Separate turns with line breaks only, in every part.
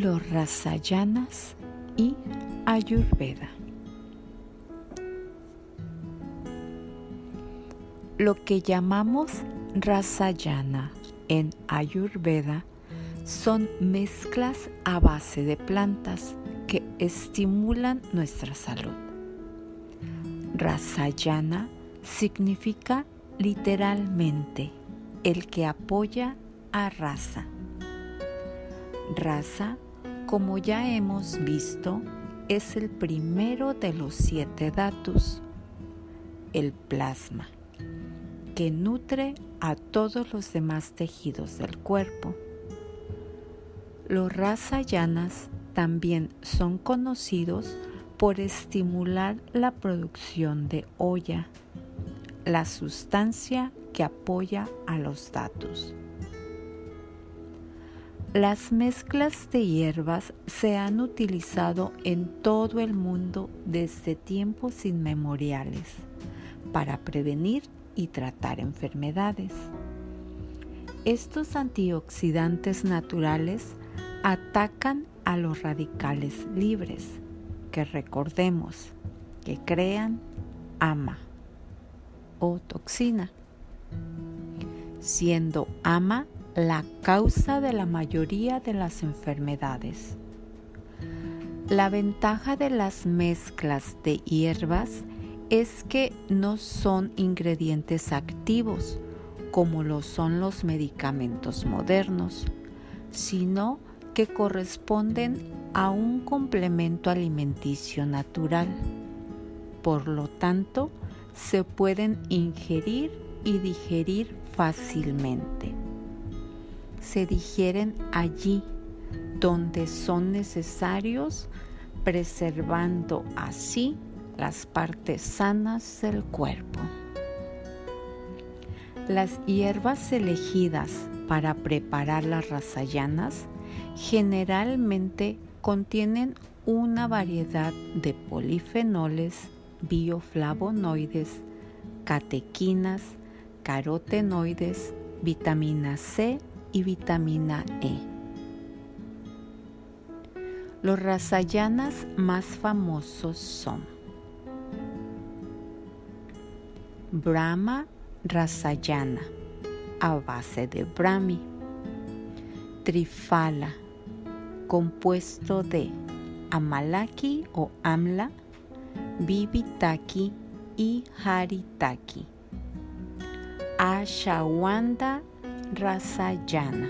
los Rasayanas y Ayurveda. Lo que llamamos Rasayana en Ayurveda son mezclas a base de plantas que estimulan nuestra salud. Rasayana significa literalmente el que apoya a raza. Raza, como ya hemos visto, es el primero de los siete datos, el plasma, que nutre a todos los demás tejidos del cuerpo. Los rasayanas también son conocidos por estimular la producción de olla, la sustancia que apoya a los datos. Las mezclas de hierbas se han utilizado en todo el mundo desde tiempos inmemoriales para prevenir y tratar enfermedades. Estos antioxidantes naturales atacan a los radicales libres, que recordemos que crean ama o toxina, siendo ama la causa de la mayoría de las enfermedades. La ventaja de las mezclas de hierbas es que no son ingredientes activos como lo son los medicamentos modernos, sino que corresponden a un complemento alimenticio natural. Por lo tanto, se pueden ingerir y digerir fácilmente. Se digieren allí donde son necesarios, preservando así las partes sanas del cuerpo. Las hierbas elegidas para preparar las rasayanas generalmente contienen una variedad de polifenoles, bioflavonoides, catequinas, carotenoides, vitamina C y vitamina E. Los rasayanas más famosos son Brahma Rasayana a base de Brahmi, Trifala compuesto de Amalaki o Amla, Bibitaki y Haritaki. Ashawanda Rasayana.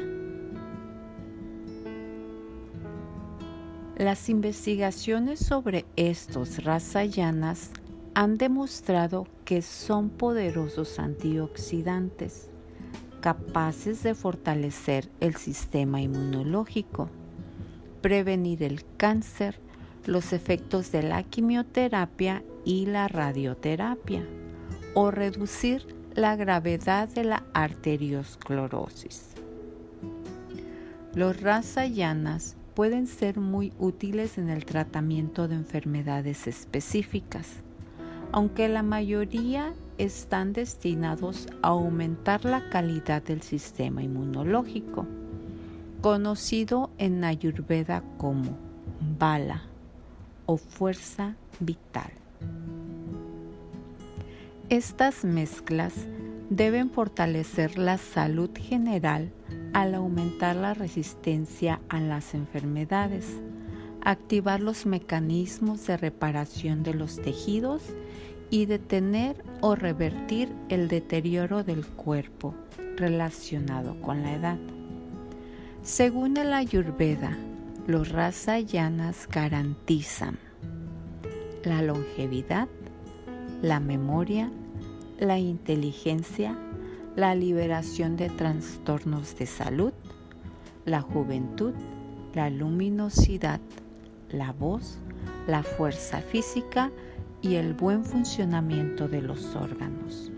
Las investigaciones sobre estos rasayanas han demostrado que son poderosos antioxidantes, capaces de fortalecer el sistema inmunológico prevenir el cáncer, los efectos de la quimioterapia y la radioterapia o reducir la gravedad de la arteriosclerosis. Los rasayanas pueden ser muy útiles en el tratamiento de enfermedades específicas, aunque la mayoría están destinados a aumentar la calidad del sistema inmunológico conocido en Ayurveda como bala o fuerza vital. Estas mezclas deben fortalecer la salud general al aumentar la resistencia a las enfermedades, activar los mecanismos de reparación de los tejidos y detener o revertir el deterioro del cuerpo relacionado con la edad. Según el Ayurveda, los rasayanas garantizan la longevidad, la memoria, la inteligencia, la liberación de trastornos de salud, la juventud, la luminosidad, la voz, la fuerza física y el buen funcionamiento de los órganos.